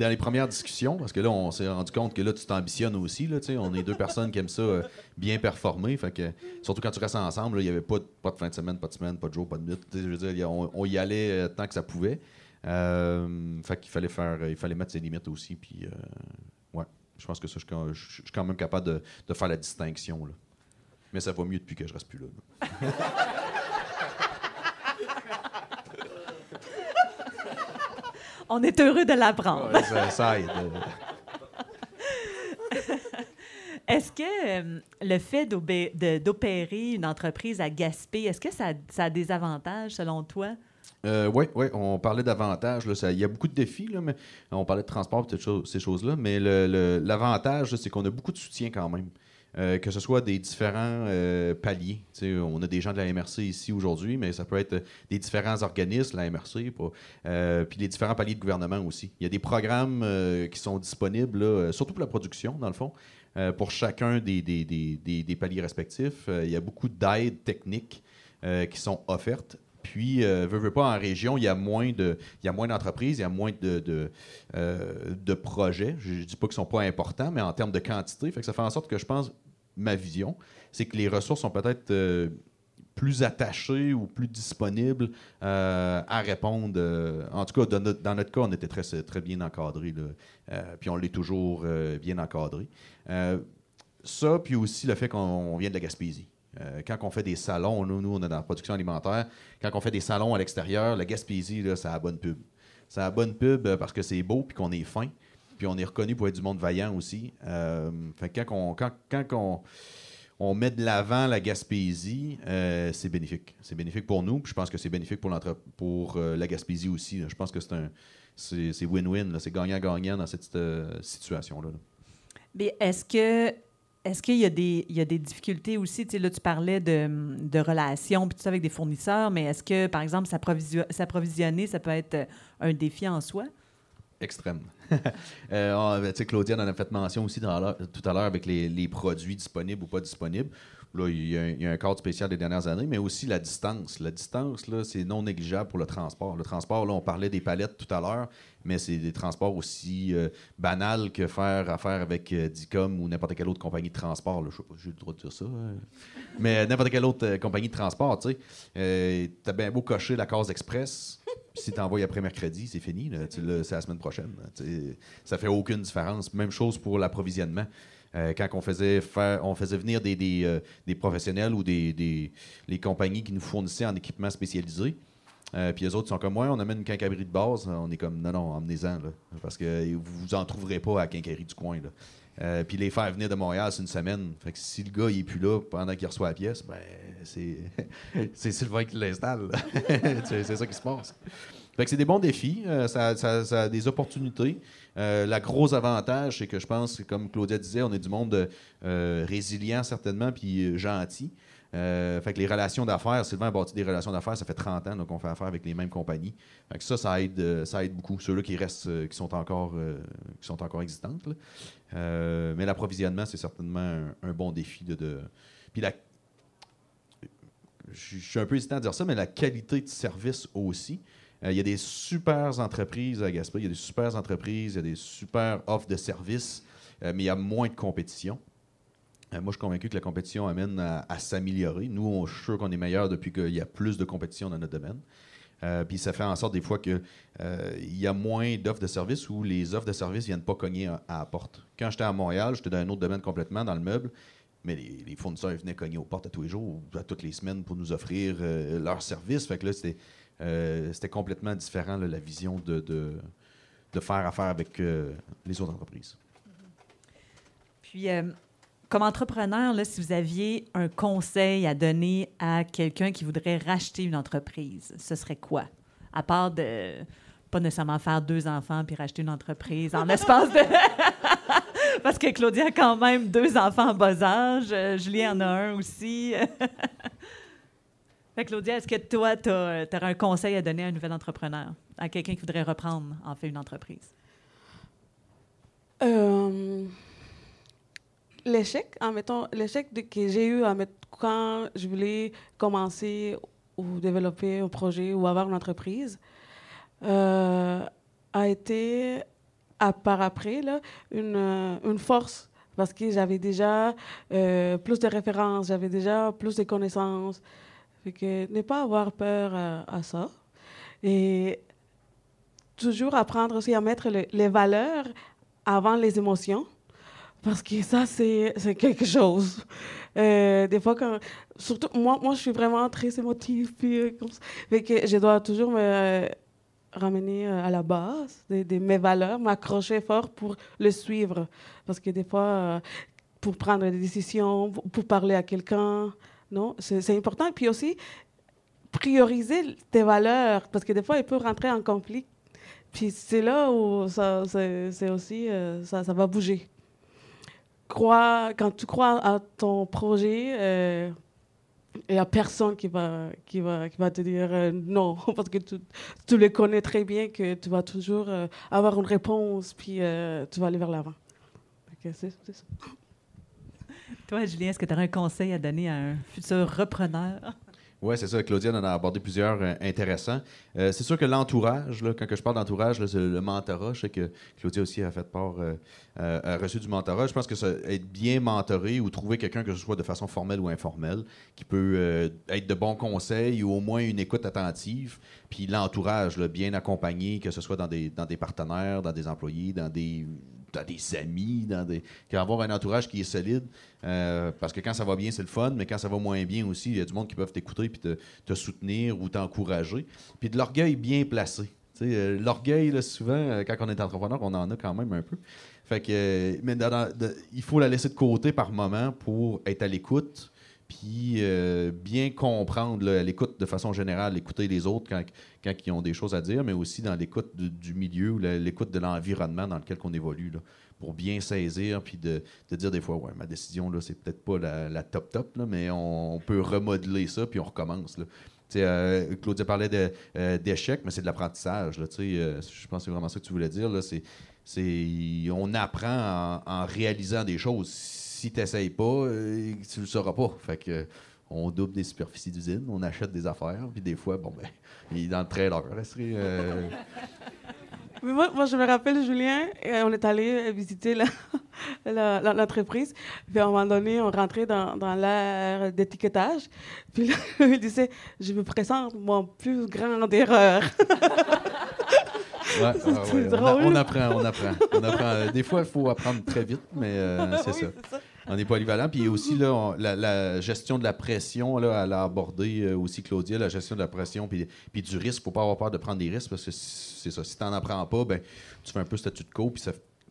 Speaker 3: les premières, discussions, parce que là, on s'est rendu compte que là, tu t'ambitionnes aussi. Là, on est deux personnes qui aiment ça euh, bien performer. Fait que, surtout quand tu restes ensemble, il n'y avait pas de, fin de semaine, pas de semaine, pas de jour, pas de nuit. Je veux dire, on, y allait tant que ça pouvait. Fait qu'il fallait faire, il fallait mettre ses limites aussi. Puis, ouais, je pense que ça, je, suis quand- même capable de, faire la distinction. Mais ça va mieux depuis que je reste plus là.
Speaker 1: On est heureux de l'apprendre.
Speaker 3: Ouais, ça, ça aide. euh.
Speaker 1: Est-ce que euh, le fait de- d'opérer une entreprise à Gaspé, est-ce que ça, ça a des avantages selon toi?
Speaker 3: oui, oui, on parlait d'avantages. Il y a beaucoup de défis, là, mais on parlait de transport et ces choses-là. Mais l'avantage, c'est qu'on a beaucoup de soutien quand même. Euh, que ce soit des différents euh, paliers. Tu sais, on a des gens de la MRC ici aujourd'hui, mais ça peut être des différents organismes, la MRC, euh, puis les différents paliers de gouvernement aussi. Il y a des programmes euh, qui sont disponibles, euh, surtout pour la production, dans le fond, euh, pour chacun des, des- des- des- paliers respectifs. Euh, il y a beaucoup d'aides techniques euh, qui sont offertes. Puis, euh, veux, veux pas, en région, il y a moins de, il y a moins d'entreprises, il y a moins de, de, euh, de projets. Je ne dis pas qu'ils sont pas importants, mais en termes de quantité, ça fait en sorte que je pense, ma vision, c'est que les ressources sont peut-être euh, plus attachées ou plus disponibles euh, à répondre. en tout cas, dans notre, dans notre cas, on était très, très bien encadré. puis on l'est toujours bien encadré. Ça, puis aussi le fait qu'on vient de la Gaspésie. Euh, quand on fait des salons, nous, nous, on est dans la production alimentaire, quand on fait des salons à l'extérieur, la Gaspésie, là, ça a bonne pub. Ça a la bonne pub euh, parce que c'est beau puis qu'on est fin. Puis on est reconnu pour être du monde vaillant aussi. Euh, fait quand, on, quand, quand on, met de l'avant la Gaspésie, c'est bénéfique. C'est bénéfique pour nous, puis je pense que c'est bénéfique pour, pour la Gaspésie aussi. Je pense que c'est un c'est win-win, c'est gagnant-gagnant dans cette situation-là. là.
Speaker 1: Mais est-ce que est-ce qu'il y, a des- il y a des difficultés aussi? Tu là, tu parlais de, de relations puis tout ça avec des fournisseurs, mais est-ce que, par exemple, s'approvisio- s'approvisionner, ça peut être euh, un défi en soi?
Speaker 3: Extrême. Euh, Claudiane en a fait mention aussi tout à l'heure avec les, les produits disponibles ou pas disponibles. Là, il y, a un, un cadre spécial des dernières années, mais aussi la distance. La distance, là, c'est non négligeable pour le transport. Le transport, là, on parlait des palettes tout à l'heure, mais c'est des transports aussi euh, banals que faire affaire avec euh, Dicom ou n'importe quelle autre compagnie de transport. Je sais pas, j'ai le droit de dire ça. hein. Mais n'importe quelle autre euh, compagnie de transport, tu sais. T'as bien beau cocher la case express. Si t'envoies après mercredi, c'est fini. C'est la semaine prochaine. là. Ça fait aucune différence. Même chose pour l'approvisionnement. Euh, quand on faisait on faisait venir des, euh, professionnels ou des, les compagnies qui nous fournissaient en équipement spécialisé. Euh, puis les autres sont comme moi, on amène une quincaillerie de base. On est comme non, non, emmenez-en. Parce que vous en trouverez pas à la du coin. Puis les faire venir de Montréal, c'est une semaine. Fait que si le gars il est plus là pendant qu'il reçoit la pièce, ben c'est c'est Sylvain qui l'installe. c'est ça qui se passe. Fait que c'est des bons défis, euh, ça, a des opportunités. Euh, la gros avantage, c'est que je pense, comme Claudia disait, on est du monde euh, résilient certainement, puis euh, gentil. Fait que les relations d'affaires, Sylvain a bâti des relations d'affaires, ça fait 30 ans donc on fait affaire avec les mêmes compagnies. Fait que ça, ça aide, ça aide beaucoup. Ceux-là qui restent, qui sont encore, qui sont encore existantes. mais l'approvisionnement, c'est certainement un, bon défi de. Puis je suis un peu hésitant à dire ça, mais la qualité de service aussi. Euh, Il y a des super entreprises à Gaspé, il y a des super entreprises, il y a des super offres de services, euh, mais il y a moins de compétition. Euh, moi, je suis convaincu que la compétition amène à, s'améliorer. Nous, on, je suis sûr qu'on est meilleur depuis qu'il y a plus de compétition dans notre domaine. Puis ça fait en sorte des fois qu'il y a moins d'offres de services où les offres de services viennent pas cogner à, la porte. Quand j'étais à Montréal, j'étais dans un autre domaine complètement, dans le meuble, mais les, fournisseurs venaient cogner aux portes à tous les jours, ou à toutes les semaines pour nous offrir leurs services. Fait que là, c'était euh, c'était complètement différent, là, la vision de, de, de faire affaire avec euh, les autres entreprises.
Speaker 1: Puis, euh, comme entrepreneur, là, si vous aviez un conseil à donner à quelqu'un qui voudrait racheter une entreprise, ce serait quoi? À part de pas nécessairement faire deux enfants puis racheter une entreprise en l'espace de... Parce que Claudia a quand même deux enfants en bas âge. Julien en a un aussi. fait Claudia, est-ce que toi, tu aurais un conseil à donner à un nouvel entrepreneur, à quelqu'un qui voudrait reprendre, en fait, une entreprise?
Speaker 4: Euh, l'échec, en mettant l'échec que j'ai eu quand je voulais commencer ou développer un projet ou avoir une entreprise euh, a été à par après là, une, euh, force parce que j'avais déjà euh, plus de références, j'avais déjà plus de connaissances. Que ne pas avoir peur à, à ça. Et toujours apprendre aussi à mettre le- les valeurs avant les émotions. Parce que ça, c'est quelque chose. Euh, des fois, quand, surtout, moi, moi, je suis vraiment très émotive. Puis, euh, que je dois toujours me euh, ramener euh, à la base de, mes valeurs, m'accrocher fort pour le suivre. Parce que des fois, euh, pour prendre des décisions, pour parler à quelqu'un, non, c'est important. Puis aussi, prioriser tes valeurs. Parce que des fois, il peut rentrer en conflit. Puis c'est là où ça, c'est aussi, euh, ça, va bouger. Crois, quand tu crois à ton projet, euh, il n'y a personne qui va, qui va, qui va te dire euh, non, parce que tu, tu le connais très bien que tu vas toujours euh, avoir une réponse, puis tu vas aller vers l'avant. C'est- c'est ça.
Speaker 1: Toi, Julien, est-ce que tu aurais un conseil à donner à un futur repreneur?
Speaker 3: Oui, c'est ça. Claudia en a abordé plusieurs euh, intéressants. Euh, c'est sûr que l'entourage, quand que je parle d'entourage, c'est le mentorat. Je sais que Claudia aussi a fait part, euh, a reçu du mentorat. Je pense que être bien mentoré ou trouver quelqu'un, que ce soit de façon formelle ou informelle, qui peut être de bons conseils ou au moins une écoute attentive. Puis l'entourage, bien accompagné, que ce soit dans des partenaires, dans des employés, dans des, dans des amis, dans des... avoir un entourage qui est solide. euh, parce que quand ça va bien, c'est le fun, mais quand ça va moins bien aussi, il y a du monde qui peuvent t'écouter puis te, te soutenir ou t'encourager. Puis de l'orgueil bien placé. Euh, l'orgueil, souvent, euh, quand on est entrepreneur, on en a quand même un peu. Fait que, mais il faut la laisser de côté par moment pour être à l'écoute, puis euh, bien comprendre, l'écoute de façon générale, écouter les autres quand, quand ils ont des choses à dire, mais aussi dans l'écoute du, milieu ou l'écoute de l'environnement dans lequel on évolue, pour bien saisir, puis de, de dire des fois, ouais, ma décision, là, c'est peut-être pas la, top top, là, mais on, peut remodeler ça, puis on recommence. Là. Euh, Claudia parlait euh, d'échec, mais c'est de l'apprentissage. euh, je pense que c'est vraiment ça que tu voulais dire. Là, c'est, C'est, on apprend en, en réalisant des choses. Si tu n'essayes pas, euh, tu le sauras pas. Fait que on double des superficies d'usine, on achète des affaires, puis des fois, bon, ben, il est dans le trailer. là, euh,
Speaker 4: Mais moi, moi, je me rappelle, Julien, euh, on est allé visiter l'entreprise. Puis à un moment donné, on rentrait dans, dans l'ère d'étiquetage. Puis là, il disait Je me présente mon plus grande erreur.
Speaker 3: ouais, ouais, ouais, on, a-
Speaker 4: drôle.
Speaker 3: on apprend, on apprend. On apprend. Des fois, il faut apprendre très vite, mais euh, c'est
Speaker 4: Oui,
Speaker 3: ça. On est polyvalent. Puis aussi, là, on- la, la gestion de la pression, là, elle a abordé euh, aussi Claudia, la gestion de la pression puis, puis du risque. faut pas avoir peur de prendre des risques parce que c'est ça. Si tu n'en apprends pas, ben, tu fais un peu statut de co, puis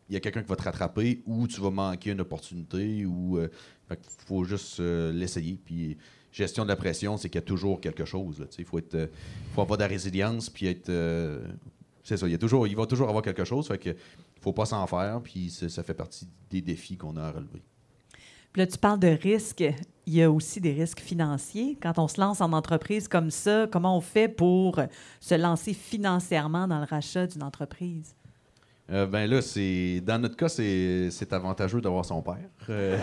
Speaker 3: il y a quelqu'un qui va te rattraper ou tu vas manquer une opportunité. ou euh, que faut juste euh, l'essayer. Puis gestion de la pression, c'est qu'il y a toujours quelque chose. Il faut, être, faut avoir de la résilience, puis être. c'est ça. Il, y a toujours, il va toujours avoir quelque chose. Fait que faut pas s'en faire, puis ça fait partie des défis qu'on a à relever.
Speaker 1: Puis là, tu parles de risques. Il y a aussi des risques financiers. Quand on se lance en entreprise comme ça, comment on fait pour se lancer financièrement dans le rachat d'une entreprise?
Speaker 3: Euh, ben là, c'est dans notre cas, c'est c'est avantageux d'avoir son père. Euh,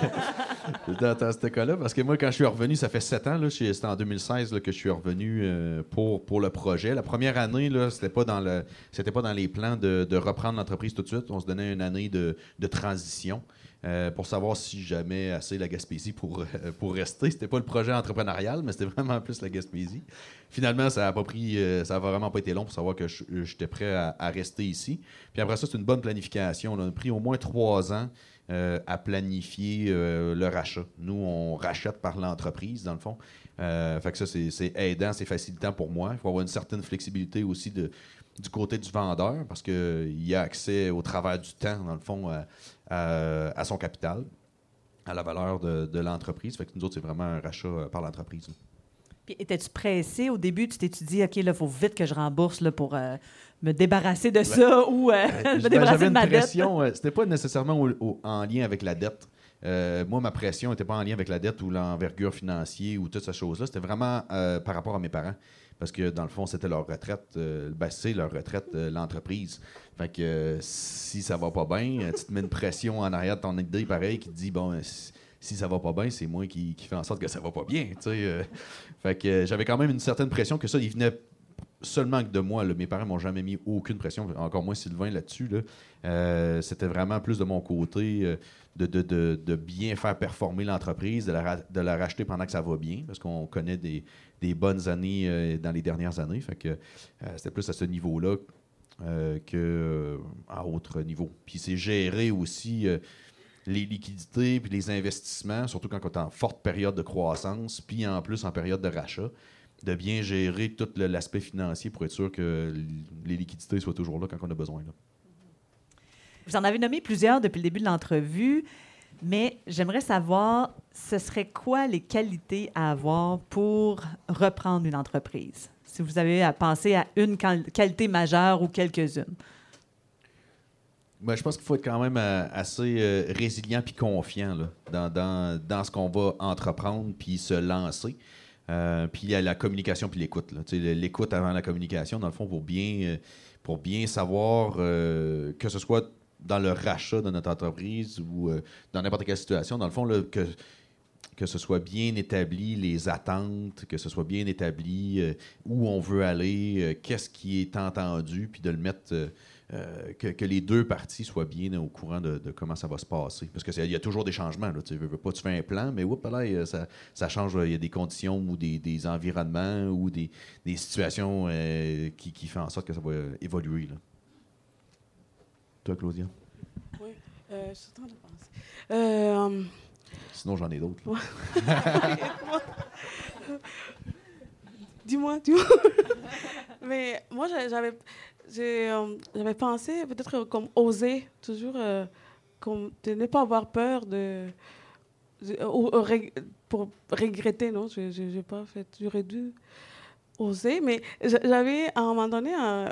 Speaker 3: dans, dans ce cas-là, parce que moi, quand je suis revenu, ça fait sept ans, c'était en 2016 là, que je suis revenu euh, pour, pour le projet. La première année, c'était pas dans le c'était pas dans les plans de, de reprendre l'entreprise tout de suite. On se donnait une année de, de transition. Euh, pour savoir si jamais assez la Gaspésie pour, euh, pour rester. C'était pas le projet entrepreneurial, mais c'était vraiment plus la Gaspésie. Finalement, ça a pas pris, euh, ça a vraiment pas été long pour savoir que j'étais prêt à, rester ici. Puis après ça, c'est une bonne planification. On a pris au moins trois ans à planifier le rachat. Nous, on rachète par l'entreprise, dans le fond. Fait que ça, c'est aidant, c'est facilitant pour moi. Il faut avoir une certaine flexibilité aussi du côté du vendeur parce qu'il y a accès au travers du temps, dans le fond, à- à son capital, à la valeur de, de l'entreprise. Fait que nous autres, c'est vraiment un rachat euh, par l'entreprise.
Speaker 1: Puis, étais-tu pressé au début? Tu t'es-tu dit, OK, là, il faut vite que je rembourse là, pour euh, me débarrasser de ça ou euh, me débarrasser de
Speaker 3: une
Speaker 1: ma dette?
Speaker 3: pression. euh, C'était pas nécessairement au- au- en lien avec la dette. Euh, moi, ma pression n'était pas en lien avec la dette ou l'envergure financière ou toutes ces choses-là. C'était vraiment euh, par rapport à mes parents. Parce que dans le fond, c'était leur retraite. euh, ben, c'est leur retraite, euh, l'entreprise. Fait que si ça va pas bien, euh, tu te mets une pression en arrière de ton idée pareil qui te dit bon, si, ça va pas bien, c'est moi qui, fais en sorte que ça va pas bien. euh. fait que j'avais quand même une certaine pression que ça, il venait seulement que de moi. Mes parents m'ont jamais mis aucune pression, encore moins Sylvain là-dessus. là. C'était vraiment plus de mon côté de, de- bien faire performer l'entreprise, de la racheter pendant que ça va bien, parce qu'on connaît des, des bonnes années euh, dans les dernières années. Fait que euh, c'était plus à ce niveau-là euh, que euh, à autre niveau. Puis c'est gérer aussi les liquidités puis les investissements, surtout quand on est en forte période de croissance, puis en plus en période de rachat, de bien gérer tout l'aspect financier pour être sûr que les liquidités soient toujours là quand on a besoin.
Speaker 1: Vous en avez nommé plusieurs depuis le début de l'entrevue, mais j'aimerais savoir, ce serait quoi les qualités à avoir pour reprendre une entreprise? Si vous avez à penser à une qual- qualité majeure ou quelques-unes.
Speaker 3: Ben, je pense qu'il faut être quand même euh, assez euh, résilient puis confiant dans, dans, dans ce qu'on va entreprendre puis se lancer. Euh, puis il y a la communication puis l'écoute. L'écoute avant la communication, dans le fond, pour bien, pour bien savoir que ce soit dans le rachat de notre entreprise ou euh, dans n'importe quelle situation, dans le fond, que, que ce soit bien établi les attentes, que ce soit bien établi euh, où on veut aller, euh, qu'est-ce qui est entendu, puis de le mettre, que, que les deux parties soient bien au courant de, comment ça va se passer. Parce qu'il y a toujours des changements. Là, tu veux, veux pas, tu fais un plan, mais oups, là, ça, ça change. Il y a des conditions ou des, des environnements ou des, des situations qui, qui font en sorte que ça va évoluer. Là. Toi, Claudia?
Speaker 4: Oui, euh, je suis en train de penser. Euh,
Speaker 3: Sinon, j'en ai d'autres.
Speaker 4: dis-moi, dis-moi. Mais moi, j'a- j'avais, euh, j'avais pensé peut-être comme oser, toujours euh, comme de ne pas avoir peur de. ou- pour regretter, non, je n'ai pas fait. J'aurais dû oser, mais j'a- j'avais à un moment donné euh,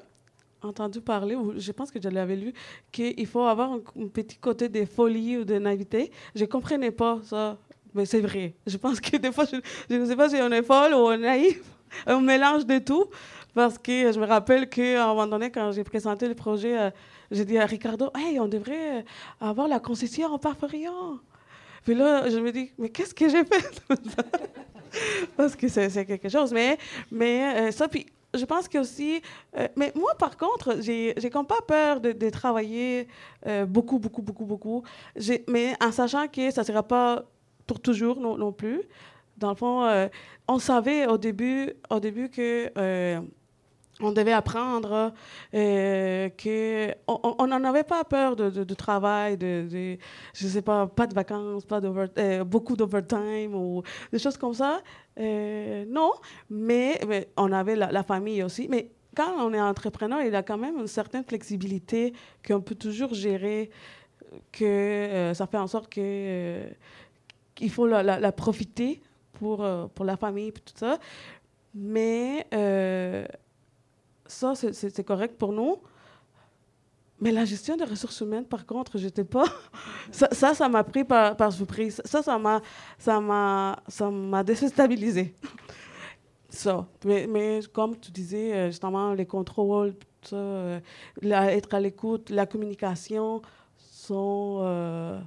Speaker 4: entendu parler, ou je pense que je l'avais lu, qu'il faut avoir un, petit côté de folie ou de naïveté. Je ne comprenais pas ça, mais c'est vrai. Je pense que des fois, je, ne sais pas si on est folle ou on naïf, un mélange de tout. Parce que je me rappelle qu'à un moment donné, quand j'ai présenté le projet à, j'ai dit à Ricardo, hey, on devrait avoir la concession en parforiant. Puis là, je me dis, mais qu'est-ce que j'ai fait Parce que c'est quelque chose. Mais, mais ça, puis je pense que aussi. Euh, mais moi, par contre, j'ai comme pas peur de, travailler euh, beaucoup, beaucoup, beaucoup, beaucoup. Mais en sachant que ça ne sera pas pour toujours non, plus. Dans le fond, euh, on savait au début, au début que on devait apprendre que on n'en avait pas peur de, de, travail, de, je sais pas, pas de vacances, pas beaucoup d'overtime ou des choses comme ça. Euh, non, mais, on avait la, famille aussi. Mais quand on est entrepreneur, il y a quand même une certaine flexibilité qu'on peut toujours gérer, que ça fait en sorte que qu'il faut la, la, profiter pour, pour la famille et tout ça. Mais ça, c'est correct pour nous. Mais la gestion des ressources humaines, par contre, j'étais pas. ça, ça m'a pris par, surprise. Ça, ça m'a, ça m'a, ça m'a déstabilisé. ça. Mais, mais, comme tu disais, euh, justement, les contrôles, ça, euh, être à l'écoute, la communication sont. Euh,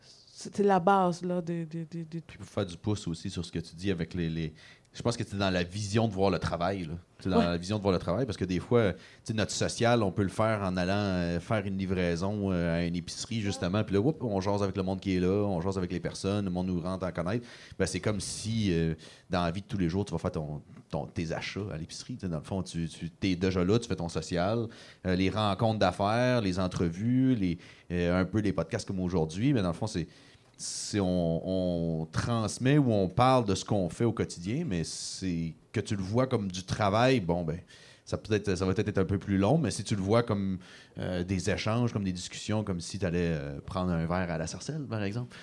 Speaker 4: c'était la base là, de, de, de, de,
Speaker 3: Puis faire du pouce aussi sur ce que tu dis avec les, je pense que c'est dans la vision de voir le travail. C'est dans la vision de voir le travail parce que des fois, notre social, on peut le faire en allant euh, faire une livraison euh, à une épicerie, justement. Puis là, on jase avec le monde qui est là, on jase avec les personnes, le monde nous rentre à connaître. Ben, c'est comme si, euh, dans la vie de tous les jours, tu vas faire ton, tes achats à l'épicerie. Dans le fond, tu, tu es déjà là, tu fais ton social. les rencontres d'affaires, les entrevues, les, un peu les podcasts comme aujourd'hui. Mais dans le fond, c'est si on, transmet ou on parle de ce qu'on fait au quotidien, mais c'est que tu le vois comme du travail, bon, ben, ça, peut être, ça va peut-être être un peu plus long, mais si tu le vois comme euh, des échanges, comme des discussions, comme si tu allais euh, prendre un verre à la sarcelle, par exemple,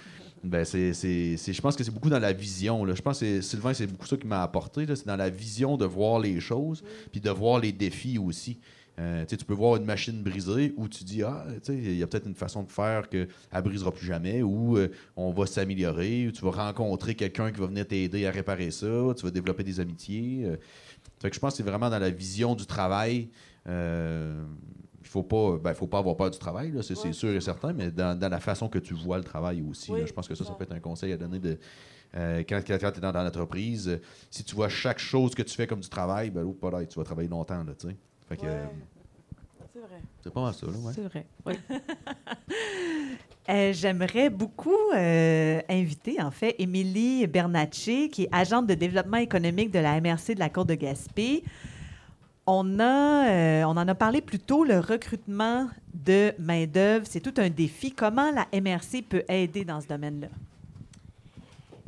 Speaker 3: ben c'est, je pense que c'est beaucoup dans la vision. Là. Je pense Sylvain, c'est beaucoup ça qui m'a apporté. C'est dans la vision de voir les choses, puis de voir les défis aussi. Euh, tu peux voir une machine brisée où tu dis Ah, il y a peut-être une façon de faire qu'elle ne brisera plus jamais, ou euh, on va s'améliorer, ou tu vas rencontrer quelqu'un qui va venir t'aider à réparer ça, tu vas développer des amitiés. Euh. je pense que c'est vraiment dans la vision du travail. Il faut pas, ben, faut pas avoir peur du travail, c'est, sûr et certain, mais dans, la façon que tu vois le travail aussi. je pense que ça, ça peut être un conseil à donner de. quand, tu es dans, l'entreprise, si tu vois chaque chose que tu fais comme du travail, ben, tu vas travailler longtemps. Là,
Speaker 4: c'est vrai.
Speaker 3: C'est pas mal ça, là, ouais.
Speaker 4: C'est vrai, oui.
Speaker 1: Euh, j'aimerais beaucoup euh, inviter, en fait, Émilie Bernacci, qui est agente de développement économique de la MRC de la Côte de Gaspé. On, a, euh, on en a parlé plus tôt, le recrutement de main-d'œuvre, c'est tout un défi. Comment la MRC peut aider dans ce domaine-là?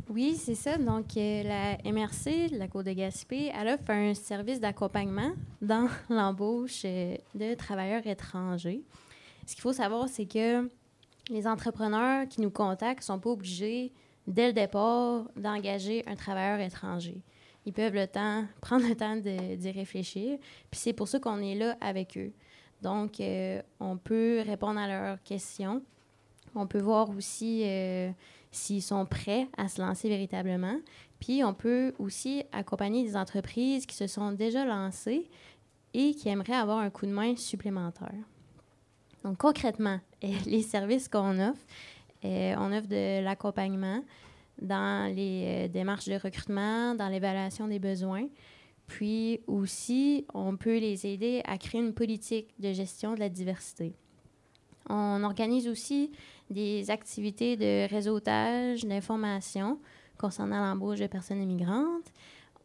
Speaker 5: Oui, c'est ça. Donc, euh, la MRC, la Côte de Gaspé, elle offre un service d'accompagnement dans l'embauche euh, de travailleurs étrangers. Ce qu'il faut savoir, c'est que les entrepreneurs qui nous contactent ne sont pas obligés, dès le départ, d'engager un travailleur étranger. Ils peuvent le temps, prendre le temps d'y réfléchir. Puis c'est pour ça qu'on est là avec eux. Donc, euh, on peut répondre à leurs questions. On peut voir aussi s'ils sont prêts à se lancer véritablement. Puis on peut aussi accompagner des entreprises qui se sont déjà lancées et qui aimeraient avoir un coup de main supplémentaire. Donc concrètement, les services qu'on offre, euh, on offre de l'accompagnement dans les euh, démarches de recrutement, dans l'évaluation des besoins. Puis aussi, on peut les aider à créer une politique de gestion de la diversité. On organise aussi des activités de réseautage, d'information concernant l'embauche de personnes immigrantes.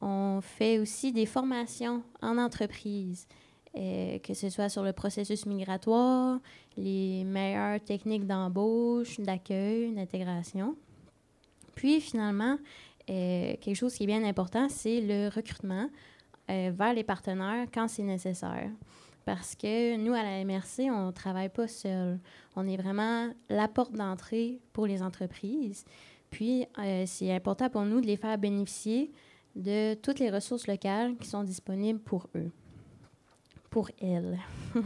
Speaker 5: On fait aussi des formations en entreprise, euh, que ce soit sur le processus migratoire, les meilleures techniques d'embauche, d'accueil, d'intégration. Puis finalement, euh, quelque chose qui est bien important, c'est le recrutement euh, vers les partenaires quand c'est nécessaire. Parce que nous, à la MRC, on ne travaille pas seul. On est vraiment la porte d'entrée pour les entreprises. Puis, euh, c'est important pour nous de les faire bénéficier de toutes les ressources locales qui sont disponibles pour eux, pour elles.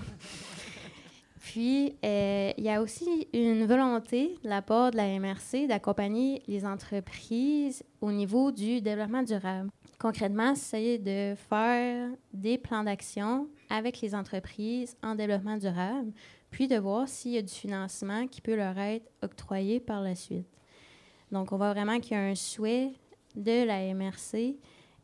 Speaker 5: Puis, euh, il y a aussi une volonté de la part de la MRC d'accompagner les entreprises au niveau du développement durable. Concrètement, c'est de faire des plans d'action avec les entreprises en développement durable, puis de voir s'il y a du financement qui peut leur être octroyé par la suite. Donc, on voit vraiment qu'il y a un souhait de la MRC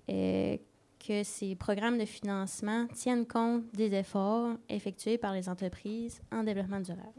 Speaker 5: euh, que ces programmes de financement tiennent compte des efforts effectués par les entreprises en développement durable.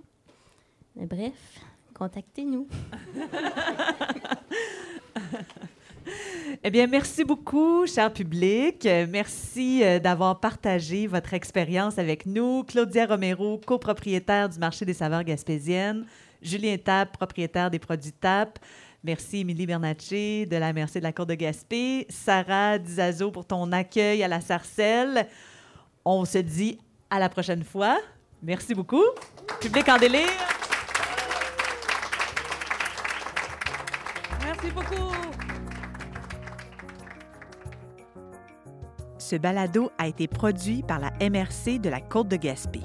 Speaker 5: Bref, contactez-nous.
Speaker 1: Eh bien, merci beaucoup, cher public. Merci euh, d'avoir partagé votre expérience avec nous. Claudia Romero, copropriétaire du marché des saveurs gaspésiennes. Julien Tap, propriétaire des produits Tap. Merci, Émilie Bernatchez, de la Merci de la Cour de Gaspé. Sarah Dizazo pour ton accueil à la Sarcelle. On se dit à la prochaine fois. Merci beaucoup. Public en délire.
Speaker 4: Merci beaucoup.
Speaker 1: Ce balado a été produit par la MRC de la Côte de Gaspé.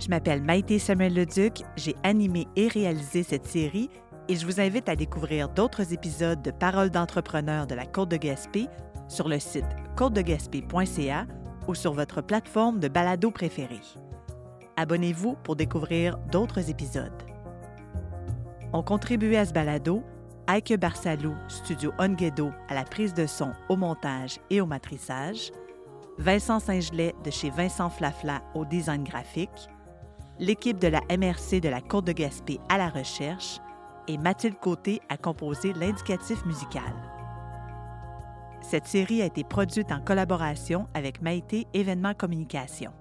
Speaker 1: Je m'appelle Maïté Samuel-Leduc, j'ai animé et réalisé cette série et je vous invite à découvrir d'autres épisodes de Paroles d'entrepreneurs de la Côte de Gaspé sur le site côtedegaspé.ca ou sur votre plateforme de balado préférée. Abonnez-vous pour découvrir d'autres épisodes. Ont contribué à ce balado Aike Barsalou, Studio Onguedo à la prise de son, au montage et au matrissage, Vincent Saint-Gelais de chez Vincent Flafla au design graphique, l'équipe de la MRC de la Côte de Gaspé à la recherche et Mathilde Côté a composé l'indicatif musical. Cette série a été produite en collaboration avec Maïté Événements Communication.